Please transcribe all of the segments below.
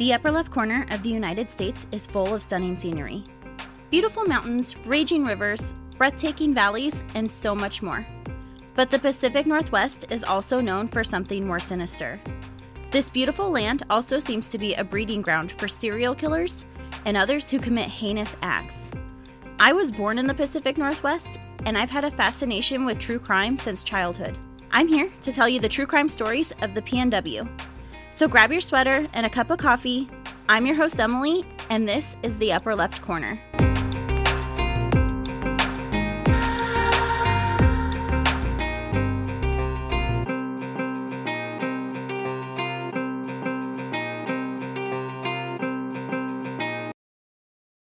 The upper left corner of the United States is full of stunning scenery beautiful mountains, raging rivers, breathtaking valleys, and so much more. But the Pacific Northwest is also known for something more sinister. This beautiful land also seems to be a breeding ground for serial killers and others who commit heinous acts. I was born in the Pacific Northwest, and I've had a fascination with true crime since childhood. I'm here to tell you the true crime stories of the PNW. So grab your sweater and a cup of coffee. I'm your host, Emily, and this is the upper left corner.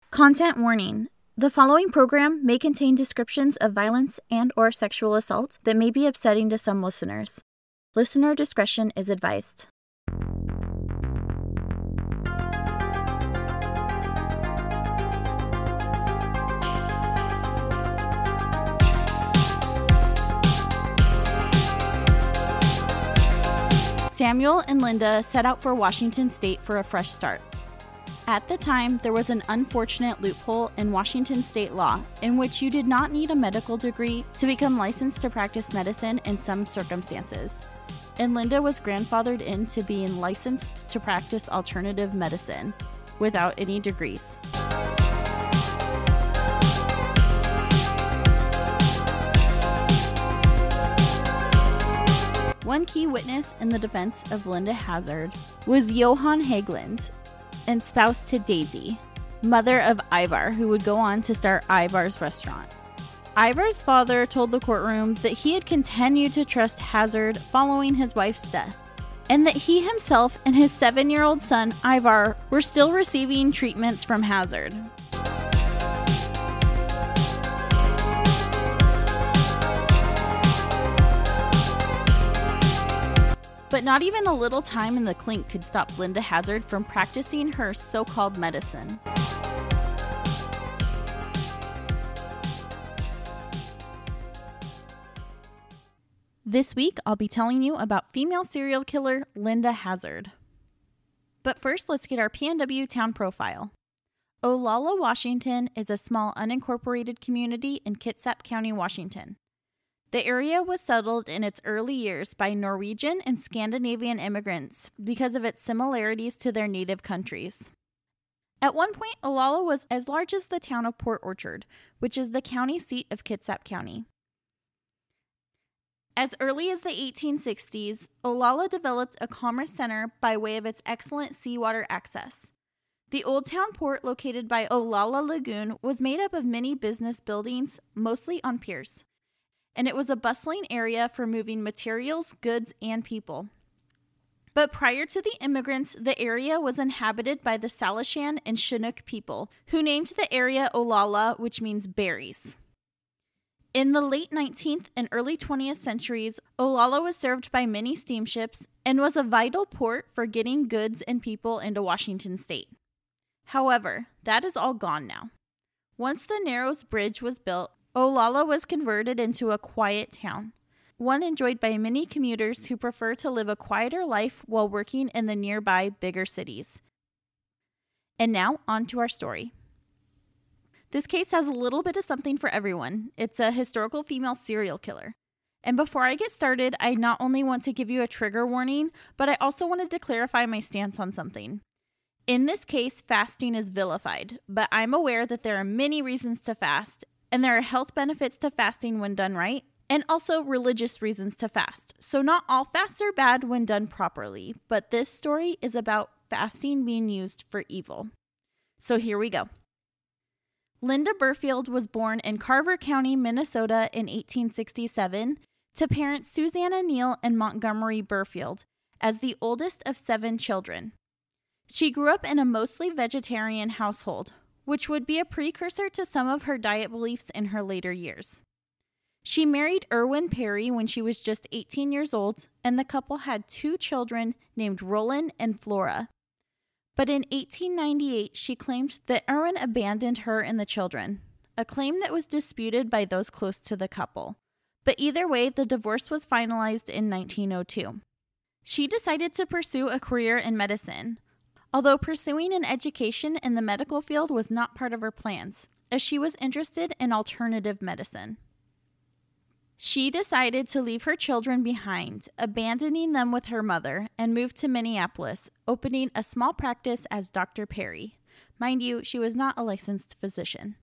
Content warning. The following program may contain descriptions of violence and or sexual assault that may be upsetting to some listeners. Listener discretion is advised. Samuel and Linda set out for Washington State for a fresh start. At the time, there was an unfortunate loophole in Washington state law in which you did not need a medical degree to become licensed to practice medicine in some circumstances. And Linda was grandfathered into being licensed to practice alternative medicine without any degrees. One key witness in the defense of Linda Hazard was Johan Haglund, and spouse to Daisy, mother of Ivar, who would go on to start Ivar's restaurant. Ivar's father told the courtroom that he had continued to trust Hazard following his wife's death, and that he himself and his seven year old son, Ivar, were still receiving treatments from Hazard. But not even a little time in the clink could stop Linda Hazard from practicing her so called medicine. This week, I'll be telling you about female serial killer Linda Hazard. But first, let's get our PNW town profile. Olalla, Washington is a small unincorporated community in Kitsap County, Washington. The area was settled in its early years by Norwegian and Scandinavian immigrants because of its similarities to their native countries. At one point, Olalla was as large as the town of Port Orchard, which is the county seat of Kitsap County. As early as the 1860s, Olalla developed a commerce center by way of its excellent seawater access. The Old Town Port, located by Olalla Lagoon, was made up of many business buildings, mostly on piers and it was a bustling area for moving materials, goods, and people. But prior to the immigrants, the area was inhabited by the Salishan and Chinook people, who named the area Olalla, which means berries. In the late 19th and early 20th centuries, Olalla was served by many steamships and was a vital port for getting goods and people into Washington state. However, that is all gone now. Once the Narrows Bridge was built, Olalla was converted into a quiet town, one enjoyed by many commuters who prefer to live a quieter life while working in the nearby bigger cities. And now, on to our story. This case has a little bit of something for everyone. It's a historical female serial killer. And before I get started, I not only want to give you a trigger warning, but I also wanted to clarify my stance on something. In this case, fasting is vilified, but I'm aware that there are many reasons to fast, and there are health benefits to fasting when done right, and also religious reasons to fast. So, not all fasts are bad when done properly, but this story is about fasting being used for evil. So, here we go. Linda Burfield was born in Carver County, Minnesota in 1867 to parents Susanna Neal and Montgomery Burfield as the oldest of seven children. She grew up in a mostly vegetarian household, which would be a precursor to some of her diet beliefs in her later years. She married Irwin Perry when she was just 18 years old, and the couple had two children named Roland and Flora. But in 1898, she claimed that Irwin abandoned her and the children, a claim that was disputed by those close to the couple. But either way, the divorce was finalized in 1902. She decided to pursue a career in medicine, although pursuing an education in the medical field was not part of her plans, as she was interested in alternative medicine. She decided to leave her children behind, abandoning them with her mother, and moved to Minneapolis, opening a small practice as Dr. Perry. Mind you, she was not a licensed physician.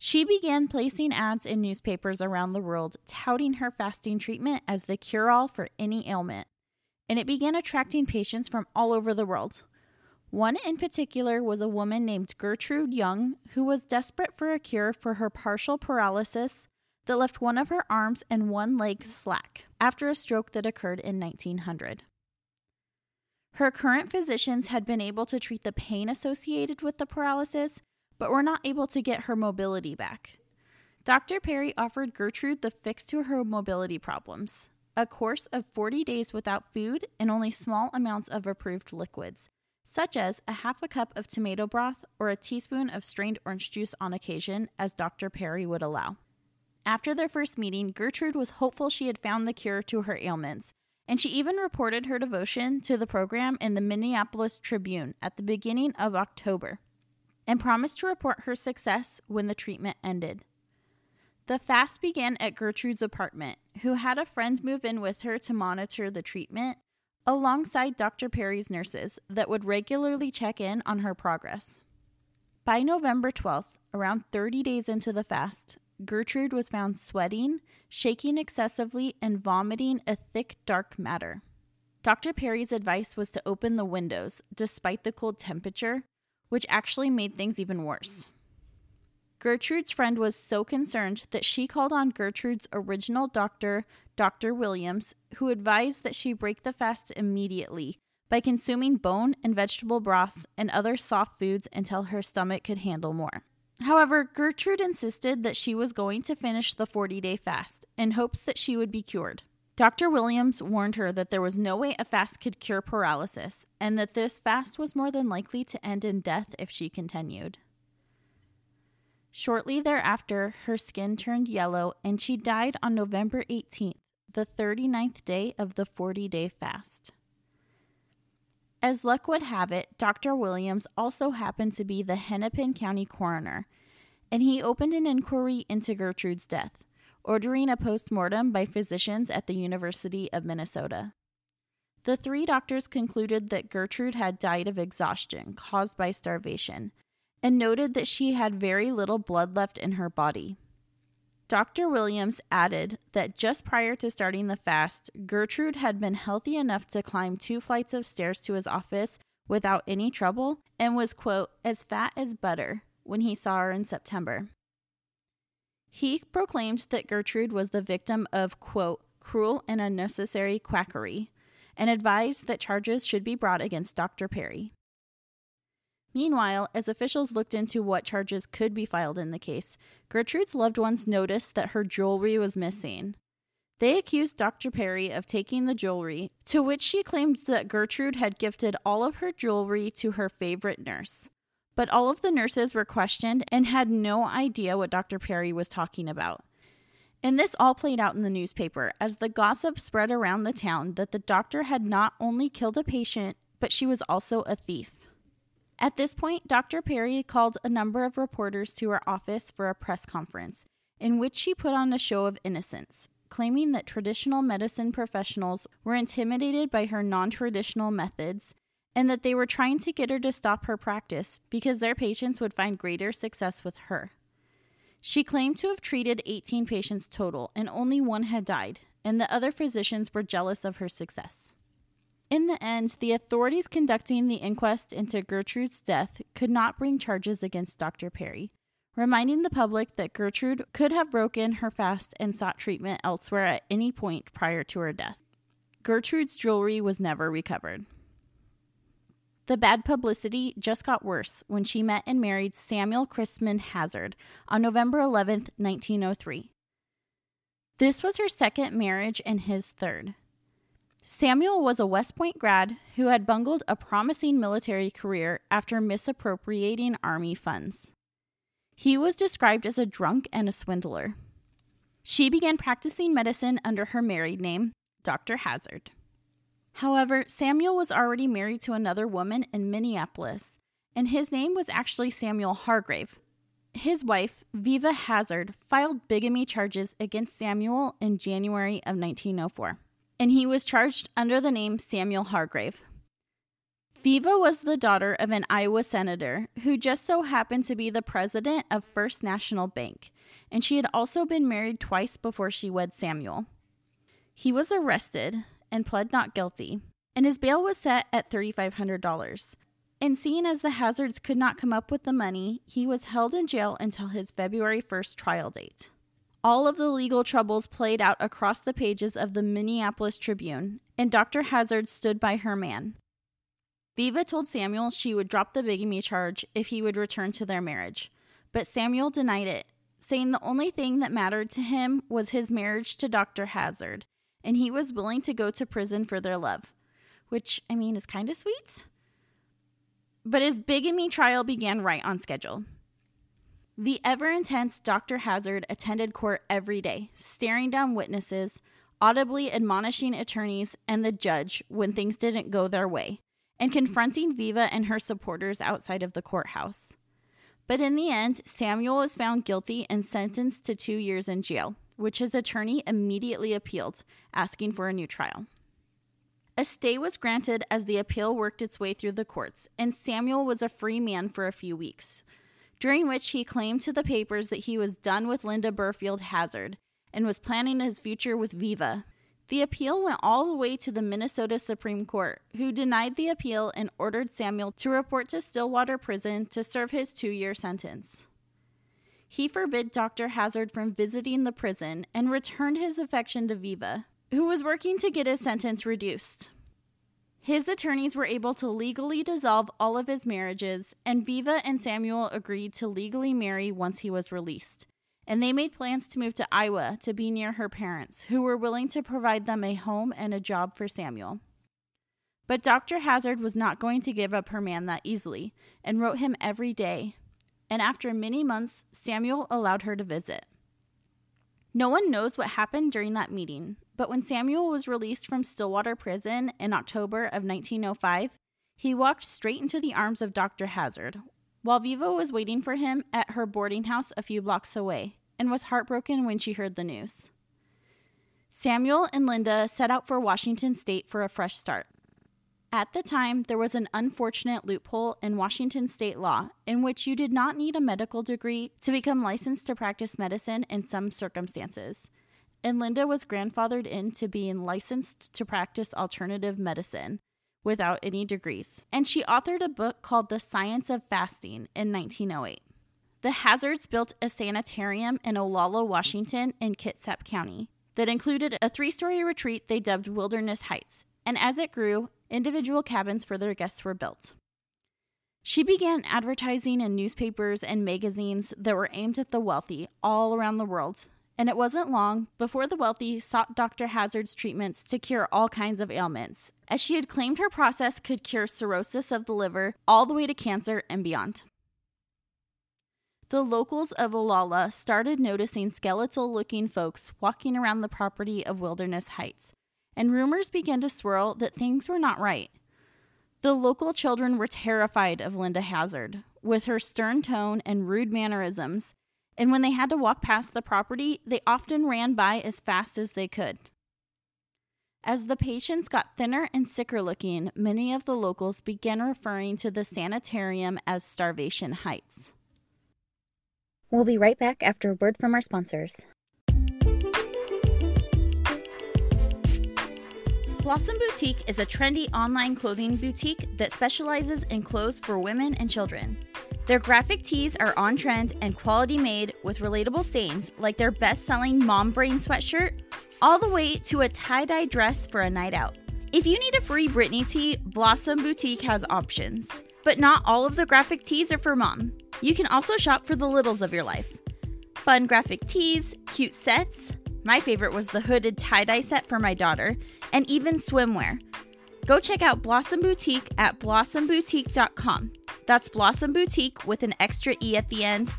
She began placing ads in newspapers around the world touting her fasting treatment as the cure all for any ailment, and it began attracting patients from all over the world. One in particular was a woman named Gertrude Young who was desperate for a cure for her partial paralysis that left one of her arms and one leg slack after a stroke that occurred in 1900. Her current physicians had been able to treat the pain associated with the paralysis, but were not able to get her mobility back. Dr. Perry offered Gertrude the fix to her mobility problems a course of 40 days without food and only small amounts of approved liquids, such as a half a cup of tomato broth or a teaspoon of strained orange juice on occasion, as Dr. Perry would allow. After their first meeting, Gertrude was hopeful she had found the cure to her ailments, and she even reported her devotion to the program in the Minneapolis Tribune at the beginning of October and promised to report her success when the treatment ended. The fast began at Gertrude's apartment, who had a friend move in with her to monitor the treatment, alongside Dr. Perry's nurses that would regularly check in on her progress. By November 12th, around 30 days into the fast, Gertrude was found sweating, shaking excessively, and vomiting a thick, dark matter. Dr. Perry's advice was to open the windows, despite the cold temperature, which actually made things even worse. Gertrude's friend was so concerned that she called on Gertrude's original doctor, Dr. Williams, who advised that she break the fast immediately by consuming bone and vegetable broths and other soft foods until her stomach could handle more. However, Gertrude insisted that she was going to finish the 40 day fast in hopes that she would be cured. Dr. Williams warned her that there was no way a fast could cure paralysis and that this fast was more than likely to end in death if she continued. Shortly thereafter, her skin turned yellow and she died on November 18th, the 39th day of the 40 day fast. As luck would have it, Dr. Williams also happened to be the Hennepin County coroner, and he opened an inquiry into Gertrude's death, ordering a post mortem by physicians at the University of Minnesota. The three doctors concluded that Gertrude had died of exhaustion caused by starvation and noted that she had very little blood left in her body. Dr. Williams added that just prior to starting the fast, Gertrude had been healthy enough to climb two flights of stairs to his office without any trouble and was, quote, as fat as butter when he saw her in September. He proclaimed that Gertrude was the victim of, quote, cruel and unnecessary quackery and advised that charges should be brought against Dr. Perry. Meanwhile, as officials looked into what charges could be filed in the case, Gertrude's loved ones noticed that her jewelry was missing. They accused Dr. Perry of taking the jewelry, to which she claimed that Gertrude had gifted all of her jewelry to her favorite nurse. But all of the nurses were questioned and had no idea what Dr. Perry was talking about. And this all played out in the newspaper as the gossip spread around the town that the doctor had not only killed a patient, but she was also a thief. At this point, Dr. Perry called a number of reporters to her office for a press conference, in which she put on a show of innocence, claiming that traditional medicine professionals were intimidated by her non traditional methods and that they were trying to get her to stop her practice because their patients would find greater success with her. She claimed to have treated 18 patients total, and only one had died, and the other physicians were jealous of her success. In the end, the authorities conducting the inquest into Gertrude's death could not bring charges against Dr. Perry, reminding the public that Gertrude could have broken her fast and sought treatment elsewhere at any point prior to her death. Gertrude's jewelry was never recovered. The bad publicity just got worse when she met and married Samuel Christman Hazard on November 11, 1903. This was her second marriage and his third. Samuel was a West Point grad who had bungled a promising military career after misappropriating Army funds. He was described as a drunk and a swindler. She began practicing medicine under her married name, Dr. Hazard. However, Samuel was already married to another woman in Minneapolis, and his name was actually Samuel Hargrave. His wife, Viva Hazard, filed bigamy charges against Samuel in January of 1904, and he was charged under the name Samuel Hargrave. Viva was the daughter of an Iowa senator who just so happened to be the president of First National Bank, and she had also been married twice before she wed Samuel. He was arrested and pled not guilty, and his bail was set at $3,500. And seeing as the Hazards could not come up with the money, he was held in jail until his February 1st trial date. All of the legal troubles played out across the pages of the Minneapolis Tribune, and Dr. Hazard stood by her man. Viva told Samuel she would drop the bigamy charge if he would return to their marriage, but Samuel denied it, saying the only thing that mattered to him was his marriage to Dr. Hazard, and he was willing to go to prison for their love, which, I mean, is kind of sweet. But his bigamy trial began right on schedule. The ever intense Dr. Hazard attended court every day, staring down witnesses, audibly admonishing attorneys and the judge when things didn't go their way, and confronting Viva and her supporters outside of the courthouse. But in the end, Samuel was found guilty and sentenced to two years in jail, which his attorney immediately appealed, asking for a new trial. A stay was granted as the appeal worked its way through the courts, and Samuel was a free man for a few weeks, during which he claimed to the papers that he was done with Linda Burfield Hazard and was planning his future with Viva, the appeal went all the way to the Minnesota Supreme Court, who denied the appeal and ordered Samuel to report to Stillwater Prison to serve his two year sentence. He forbid Dr. Hazard from visiting the prison and returned his affection to Viva, who was working to get his sentence reduced. His attorneys were able to legally dissolve all of his marriages, and Viva and Samuel agreed to legally marry once he was released and they made plans to move to Iowa to be near her parents, who were willing to provide them a home and a job for Samuel. But Dr. Hazard was not going to give up her man that easily and wrote him every day. And after many months, Samuel allowed her to visit. No one knows what happened during that meeting, but when Samuel was released from Stillwater Prison in October of 1905, he walked straight into the arms of Dr. Hazard, while Viva was waiting for him at her boarding house a few blocks away and was heartbroken when she heard the news. Samuel and Linda set out for Washington state for a fresh start. At the time, there was an unfortunate loophole in Washington state law in which you did not need a medical degree to become licensed to practice medicine in some circumstances. And Linda was grandfathered into being licensed to practice alternative medicine, without any degrees, and she authored a book called The Science of Fasting in 1908. The Hazards built a sanitarium in Olalla, Washington, in Kitsap County that included a three story retreat they dubbed Wilderness Heights, and as it grew, individual cabins for their guests were built. She began advertising in newspapers and magazines that were aimed at the wealthy all around the world, and it wasn't long before the wealthy sought Dr. Hazard's treatments to cure all kinds of ailments, as she had claimed her process could cure cirrhosis of the liver all the way to cancer and beyond. The locals of Olalla started noticing skeletal looking folks walking around the property of Wilderness Heights, and rumors began to swirl that things were not right. The local children were terrified of Linda Hazard, with her stern tone and rude mannerisms, and when they had to walk past the property, they often ran by as fast as they could. As the patients got thinner and sicker looking, many of the locals began referring to the sanitarium as Starvation Heights. We'll be right back after a word from our sponsors. Blossom Boutique is a trendy online clothing boutique that specializes in clothes for women and children. Their graphic tees are on trend and quality made with relatable sayings like their best selling mom brain sweatshirt, all the way to a tie dye dress for a night out. If you need a free Britney tee, Blossom Boutique has options. But not all of the graphic tees are for mom. You can also shop for the littles of your life. Fun graphic tees, cute sets. My favorite was the hooded tie dye set for my daughter, and even swimwear. Go check out Blossom Boutique at blossomboutique.com. That's Blossom Boutique with an extra E at the end.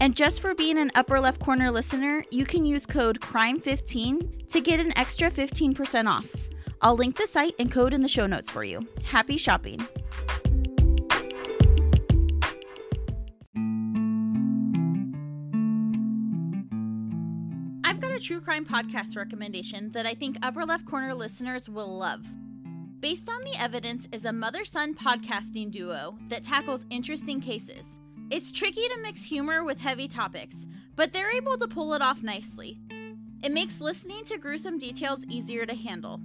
And just for being an upper left corner listener, you can use code CRIME15 to get an extra 15% off. I'll link the site and code in the show notes for you. Happy shopping! I've got a true crime podcast recommendation that I think upper left corner listeners will love. Based on the Evidence is a mother son podcasting duo that tackles interesting cases. It's tricky to mix humor with heavy topics, but they're able to pull it off nicely. It makes listening to gruesome details easier to handle.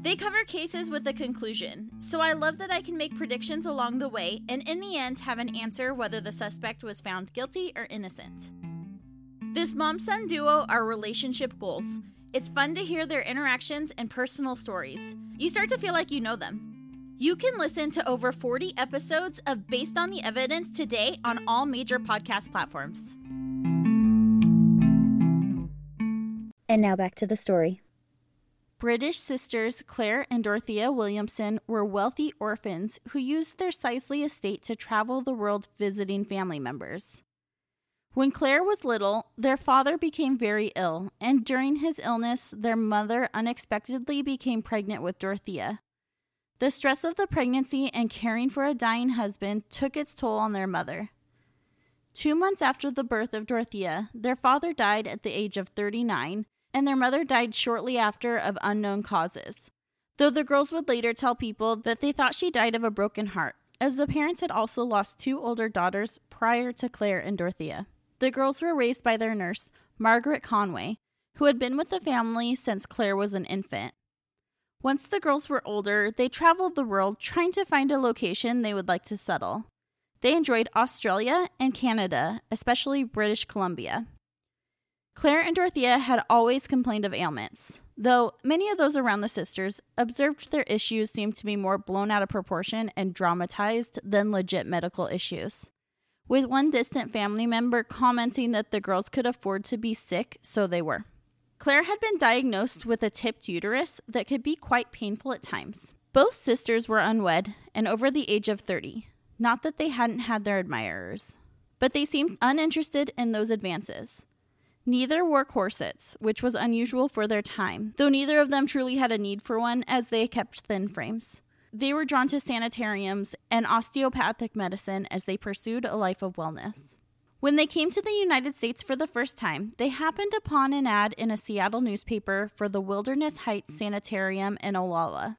They cover cases with a conclusion, so I love that I can make predictions along the way and in the end have an answer whether the suspect was found guilty or innocent. This mom son duo are relationship goals. It's fun to hear their interactions and personal stories. You start to feel like you know them. You can listen to over 40 episodes of Based on the Evidence today on all major podcast platforms. And now back to the story. British sisters Claire and Dorothea Williamson were wealthy orphans who used their Sisley estate to travel the world visiting family members. When Claire was little, their father became very ill, and during his illness, their mother unexpectedly became pregnant with Dorothea. The stress of the pregnancy and caring for a dying husband took its toll on their mother. Two months after the birth of Dorothea, their father died at the age of 39, and their mother died shortly after of unknown causes. Though the girls would later tell people that they thought she died of a broken heart, as the parents had also lost two older daughters prior to Claire and Dorothea. The girls were raised by their nurse, Margaret Conway, who had been with the family since Claire was an infant. Once the girls were older, they traveled the world trying to find a location they would like to settle. They enjoyed Australia and Canada, especially British Columbia. Claire and Dorothea had always complained of ailments, though many of those around the sisters observed their issues seemed to be more blown out of proportion and dramatized than legit medical issues. With one distant family member commenting that the girls could afford to be sick, so they were. Claire had been diagnosed with a tipped uterus that could be quite painful at times. Both sisters were unwed and over the age of 30. Not that they hadn't had their admirers, but they seemed uninterested in those advances. Neither wore corsets, which was unusual for their time, though neither of them truly had a need for one as they kept thin frames. They were drawn to sanitariums and osteopathic medicine as they pursued a life of wellness. When they came to the United States for the first time, they happened upon an ad in a Seattle newspaper for the Wilderness Heights Sanitarium in Olalla.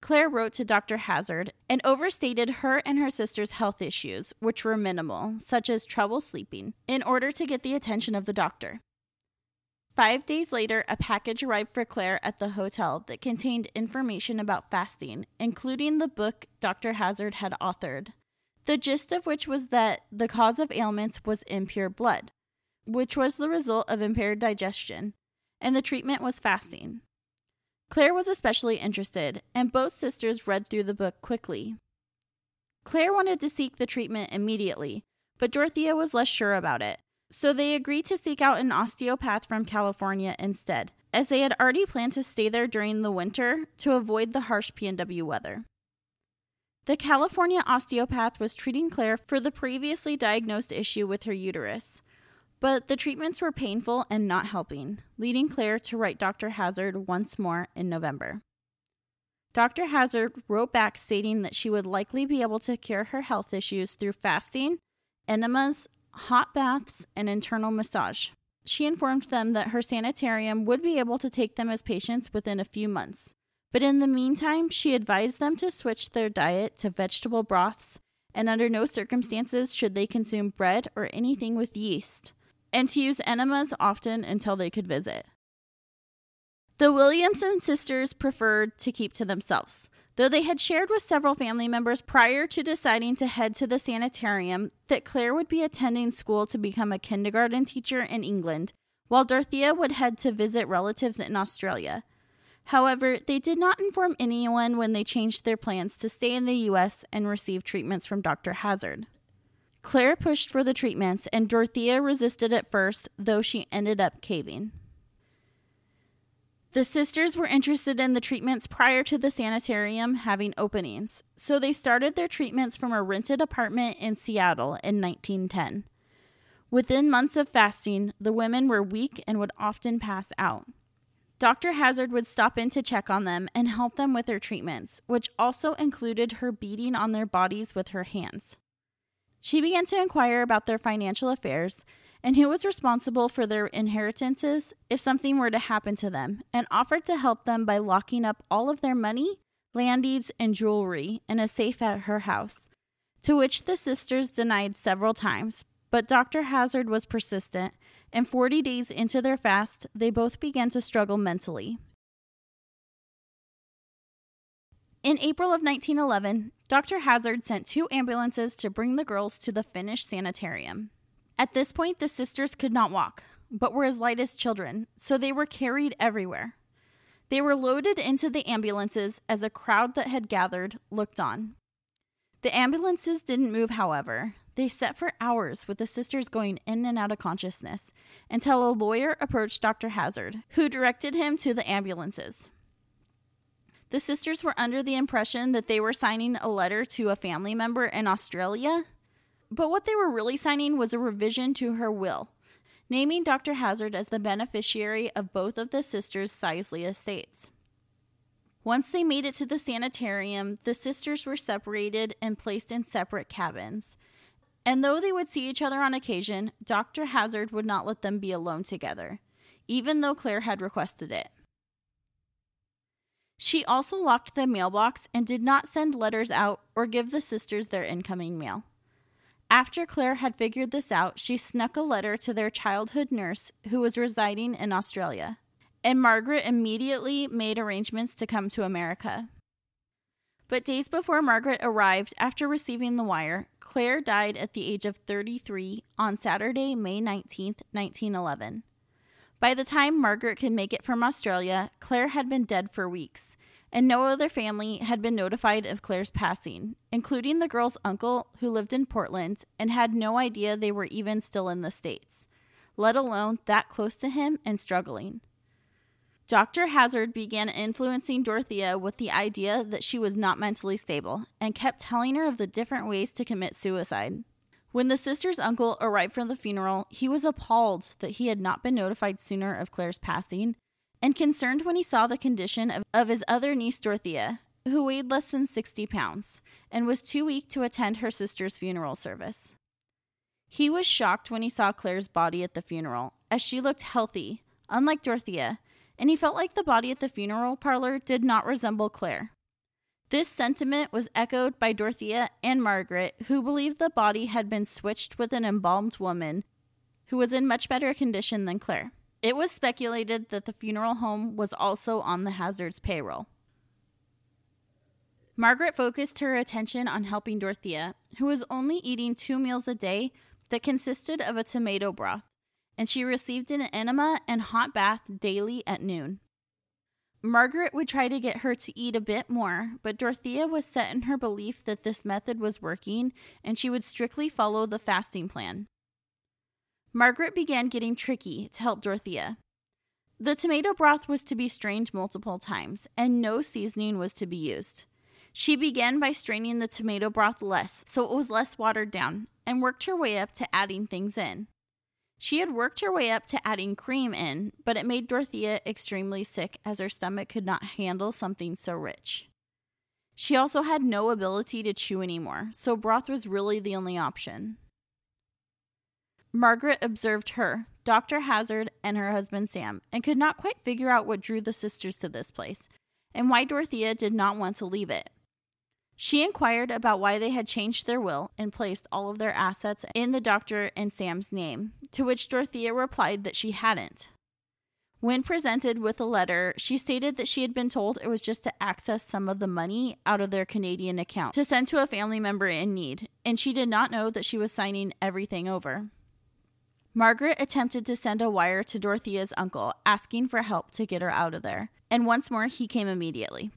Claire wrote to Dr. Hazard and overstated her and her sister's health issues, which were minimal, such as trouble sleeping, in order to get the attention of the doctor. Five days later, a package arrived for Claire at the hotel that contained information about fasting, including the book Dr. Hazard had authored, the gist of which was that the cause of ailments was impure blood, which was the result of impaired digestion, and the treatment was fasting. Claire was especially interested, and both sisters read through the book quickly. Claire wanted to seek the treatment immediately, but Dorothea was less sure about it, so they agreed to seek out an osteopath from California instead, as they had already planned to stay there during the winter to avoid the harsh PNW weather. The California osteopath was treating Claire for the previously diagnosed issue with her uterus, but the treatments were painful and not helping, leading Claire to write Dr. Hazard once more in November. Dr. Hazard wrote back stating that she would likely be able to cure her health issues through fasting, enemas, hot baths, and internal massage. She informed them that her sanitarium would be able to take them as patients within a few months. But in the meantime, she advised them to switch their diet to vegetable broths, and under no circumstances should they consume bread or anything with yeast and to use enemas often until they could visit. The Williamson sisters preferred to keep to themselves, though they had shared with several family members prior to deciding to head to the sanitarium that Claire would be attending school to become a kindergarten teacher in England, while Dorothea would head to visit relatives in Australia. However, they did not inform anyone when they changed their plans to stay in the US and receive treatments from Dr. Hazard. Claire pushed for the treatments, and Dorothea resisted at first, though she ended up caving. The sisters were interested in the treatments prior to the sanitarium having openings, so they started their treatments from a rented apartment in Seattle in 1910. Within months of fasting, the women were weak and would often pass out. Dr. Hazard would stop in to check on them and help them with their treatments, which also included her beating on their bodies with her hands. She began to inquire about their financial affairs and who was responsible for their inheritances if something were to happen to them, and offered to help them by locking up all of their money, land deeds, and jewelry in a safe at her house, to which the sisters denied several times. But Dr. Hazard was persistent, and 40 days into their fast, they both began to struggle mentally. In April of 1911, Dr. Hazard sent two ambulances to bring the girls to the Finnish sanitarium. At this point, the sisters could not walk, but were as light as children, so they were carried everywhere. They were loaded into the ambulances as a crowd that had gathered looked on. The ambulances didn't move, however. They sat for hours with the sisters going in and out of consciousness until a lawyer approached Dr. Hazard, who directed him to the ambulances. The sisters were under the impression that they were signing a letter to a family member in Australia, but what they were really signing was a revision to her will, naming Dr. Hazard as the beneficiary of both of the sisters' Sisley estates. Once they made it to the sanitarium, the sisters were separated and placed in separate cabins. And though they would see each other on occasion, Dr. Hazard would not let them be alone together, even though Claire had requested it. She also locked the mailbox and did not send letters out or give the sisters their incoming mail. After Claire had figured this out, she snuck a letter to their childhood nurse who was residing in Australia, and Margaret immediately made arrangements to come to America. But days before Margaret arrived after receiving the wire, Claire died at the age of 33 on Saturday, May 19, 1911. By the time Margaret could make it from Australia, Claire had been dead for weeks, and no other family had been notified of Claire's passing, including the girl's uncle who lived in Portland and had no idea they were even still in the States, let alone that close to him and struggling. Dr. Hazard began influencing Dorothea with the idea that she was not mentally stable and kept telling her of the different ways to commit suicide. When the sister's uncle arrived from the funeral, he was appalled that he had not been notified sooner of Claire's passing, and concerned when he saw the condition of, of his other niece, Dorothea, who weighed less than 60 pounds and was too weak to attend her sister's funeral service. He was shocked when he saw Claire's body at the funeral, as she looked healthy, unlike Dorothea, and he felt like the body at the funeral parlor did not resemble Claire. This sentiment was echoed by Dorothea and Margaret, who believed the body had been switched with an embalmed woman who was in much better condition than Claire. It was speculated that the funeral home was also on the Hazard's payroll. Margaret focused her attention on helping Dorothea, who was only eating two meals a day that consisted of a tomato broth, and she received an enema and hot bath daily at noon. Margaret would try to get her to eat a bit more, but Dorothea was set in her belief that this method was working and she would strictly follow the fasting plan. Margaret began getting tricky to help Dorothea. The tomato broth was to be strained multiple times, and no seasoning was to be used. She began by straining the tomato broth less so it was less watered down, and worked her way up to adding things in. She had worked her way up to adding cream in, but it made Dorothea extremely sick as her stomach could not handle something so rich. She also had no ability to chew anymore, so broth was really the only option. Margaret observed her, Dr. Hazard, and her husband Sam, and could not quite figure out what drew the sisters to this place, and why Dorothea did not want to leave it. She inquired about why they had changed their will and placed all of their assets in the doctor and Sam's name, to which Dorothea replied that she hadn't. When presented with a letter, she stated that she had been told it was just to access some of the money out of their Canadian account to send to a family member in need, and she did not know that she was signing everything over. Margaret attempted to send a wire to Dorothea's uncle asking for help to get her out of there, and once more he came immediately.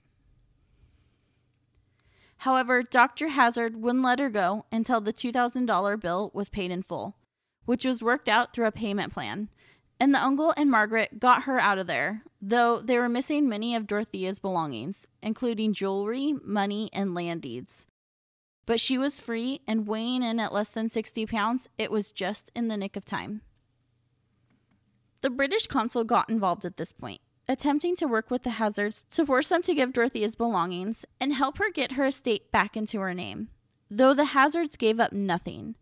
However, Dr. Hazard wouldn't let her go until the $2,000 bill was paid in full, which was worked out through a payment plan. And the uncle and Margaret got her out of there, though they were missing many of Dorothea's belongings, including jewelry, money, and land deeds. But she was free and weighing in at less than 60 pounds, it was just in the nick of time. The British consul got involved at this point, attempting to work with the Hazards to force them to give Dorothea's belongings and help her get her estate back into her name. Though the Hazards gave up nothing.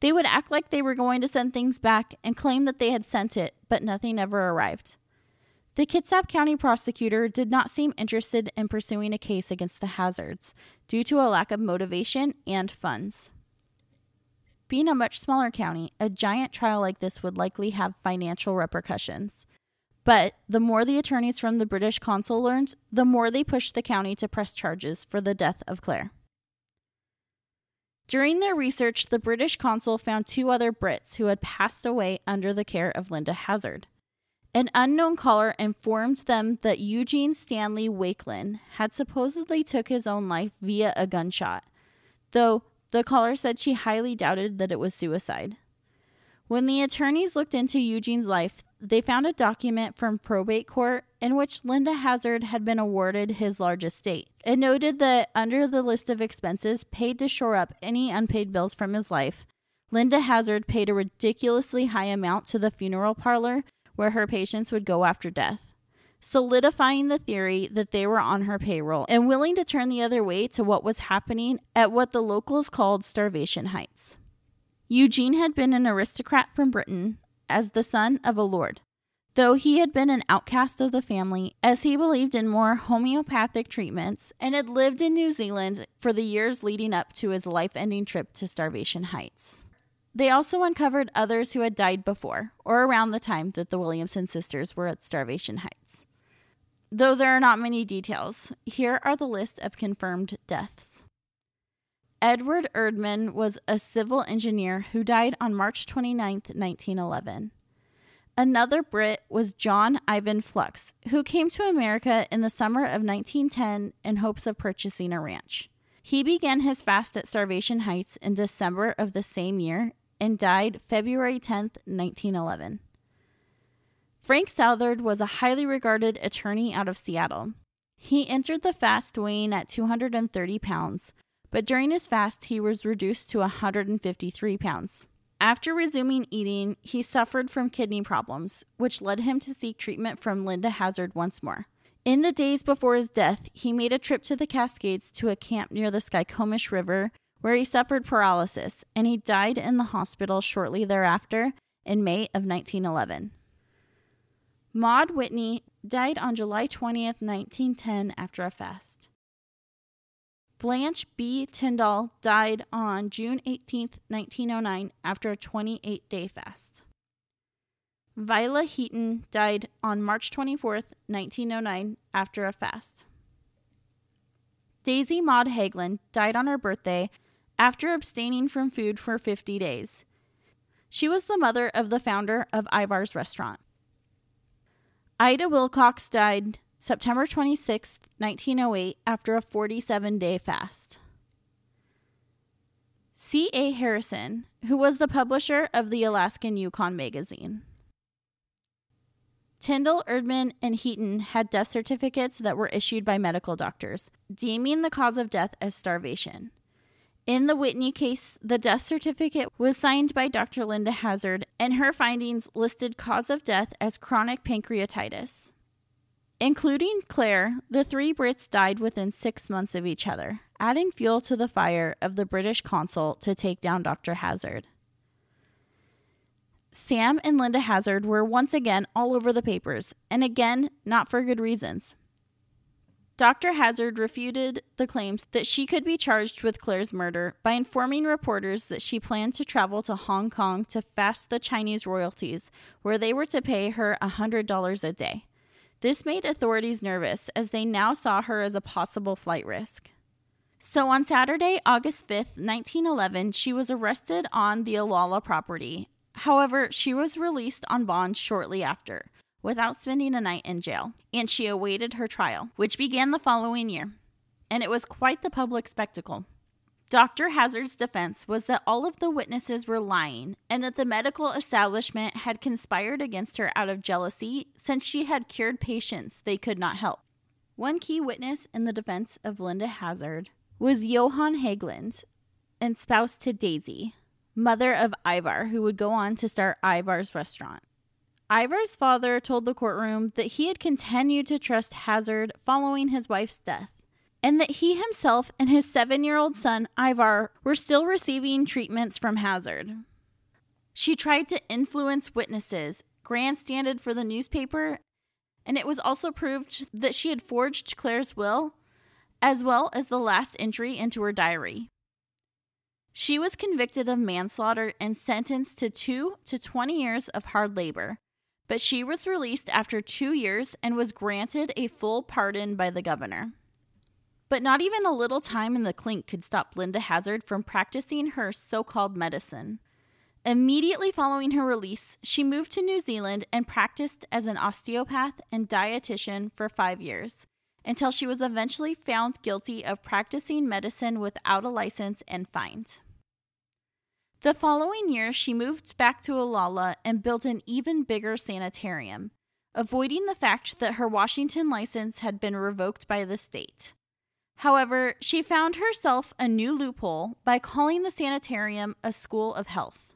They would act like they were going to send things back and claim that they had sent it, but nothing ever arrived. The Kitsap County prosecutor did not seem interested in pursuing a case against the Hazards due to a lack of motivation and funds. Being a much smaller county, a giant trial like this would likely have financial repercussions. But the more the attorneys from the British consul learned, the more they pushed the county to press charges for the death of Claire. During their research, the British consul found two other Brits who had passed away under the care of Linda Hazard. An unknown caller informed them that Eugene Stanley Wakelin had supposedly took his own life via a gunshot, though the caller said she highly doubted that it was suicide. When the attorneys looked into Eugene's life, they found a document from probate court in which Linda Hazard had been awarded his large estate. It noted that under the list of expenses paid to shore up any unpaid bills from his life, Linda Hazard paid a ridiculously high amount to the funeral parlor where her patients would go after death, solidifying the theory that they were on her payroll and willing to turn the other way to what was happening at what the locals called Starvation Heights. Eugene had been an aristocrat from Britain as the son of a lord, though he had been an outcast of the family as he believed in more homeopathic treatments and had lived in New Zealand for the years leading up to his life ending trip to Starvation Heights. They also uncovered others who had died before or around the time that the Williamson sisters were at Starvation Heights. Though there are not many details, here are the list of confirmed deaths. Edward Erdman was a civil engineer who died on March 29, 1911. Another Brit was John Ivan Flux, who came to America in the summer of 1910 in hopes of purchasing a ranch. He began his fast at Starvation Heights in December of the same year and died February 10, 1911. Frank Southard was a highly regarded attorney out of Seattle. He entered the fast weighing at 230 pounds, but during his fast, he was reduced to 153 pounds. After resuming eating, he suffered from kidney problems, which led him to seek treatment from Linda Hazard once more. In the days before his death, he made a trip to the Cascades to a camp near the Skykomish River where he suffered paralysis, and he died in the hospital shortly thereafter in May of 1911. Maud Whitney died on July 20th, 1910, after a fast. Blanche B. Tyndall died on June 18, 1909, after a 28 day fast. Viola Heaton died on March 24, 1909, after a fast. Daisy Maud Haglund died on her birthday after abstaining from food for 50 days. She was the mother of the founder of Ivar's restaurant. Ida Wilcox died September 26, 1908, after a 47 day fast. C.A. Harrison, who was the publisher of the Alaskan Yukon magazine. Tyndall, Erdman, and Heaton had death certificates that were issued by medical doctors, deeming the cause of death as starvation. In the Whitney case, the death certificate was signed by Dr. Linda Hazard, and her findings listed cause of death as chronic pancreatitis. Including Claire, the three Brits died within six months of each other, adding fuel to the fire of the British consul to take down Dr. Hazard. Sam and Linda Hazard were once again all over the papers, and again, not for good reasons. Dr. Hazard refuted the claims that she could be charged with Claire's murder by informing reporters that she planned to travel to Hong Kong to fast the Chinese royalties, where they were to pay her $100 a day. This made authorities nervous as they now saw her as a possible flight risk. So on Saturday, August 5th, 1911, she was arrested on the Olalla property. However, she was released on bond shortly after without spending a night in jail, and she awaited her trial, which began the following year. And it was quite the public spectacle. Dr. Hazard's defense was that all of the witnesses were lying and that the medical establishment had conspired against her out of jealousy since she had cured patients they could not help. One key witness in the defense of Linda Hazard was Johann Haglund, and spouse to Daisy, mother of Ivar, who would go on to start Ivar's restaurant. Ivar's father told the courtroom that he had continued to trust Hazzard following his wife's death, and that he himself and his seven year old son, Ivar, were still receiving treatments from Hazzard. She tried to influence witnesses, grandstanded for the newspaper, and it was also proved that she had forged Claire's will, as well as the last entry into her diary. She was convicted of manslaughter and sentenced to two to 20 years of hard labor, but she was released after two years and was granted a full pardon by the governor. But not even a little time in the clink could stop Linda Hazzard from practicing her so called medicine. Immediately following her release, she moved to New Zealand and practiced as an osteopath and dietitian for five years until she was eventually found guilty of practicing medicine without a license and fined. The following year, she moved back to Olalla and built an even bigger sanitarium, avoiding the fact that her Washington license had been revoked by the state. However, she found herself a new loophole by calling the sanitarium a school of health.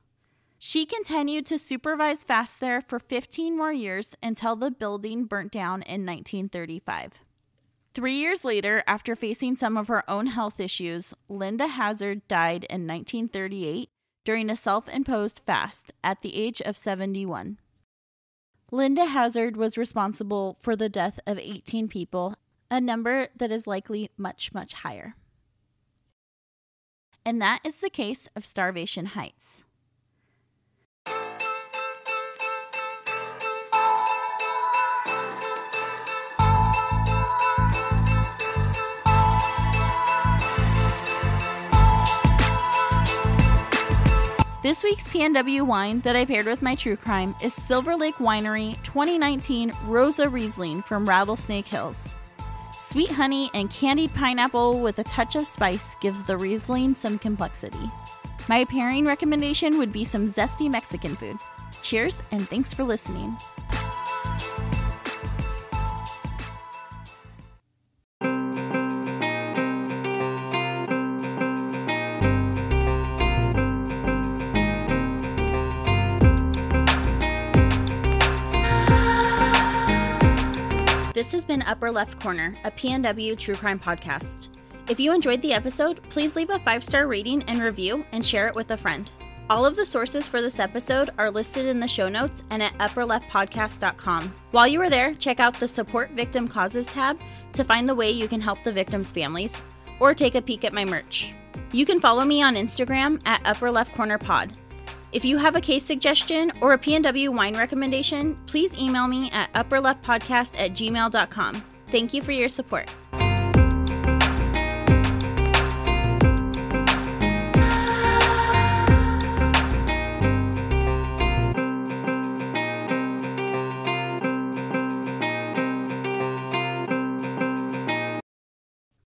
She continued to supervise fast there for 15 more years until the building burnt down in 1935. Three years later, after facing some of her own health issues, Linda Hazzard died in 1938 during a self imposed fast at the age of 71. Linda Hazzard was responsible for the death of 18 people, a number that is likely much, much higher. And that is the case of Starvation Heights. This week's PNW wine that I paired with my true crime is Silver Lake Winery 2019 Rosa Riesling from Rattlesnake Hills. Sweet honey and candied pineapple with a touch of spice gives the Riesling some complexity. My pairing recommendation would be some zesty Mexican food. Cheers and thanks for listening. Been Upper Left Corner, a PNW true crime podcast. If you enjoyed the episode, please leave a five star rating and review and share it with a friend. All of the sources for this episode are listed in the show notes and at upperleftpodcast.com. While you are there, check out the Support Victim Causes tab to find the way you can help the victims' families, or take a peek at my merch. You can follow me on Instagram at Upper Left Corner Pod. If you have a case suggestion or a PNW wine recommendation, please email me at upperleftpodcast at gmail.com. Thank you for your support.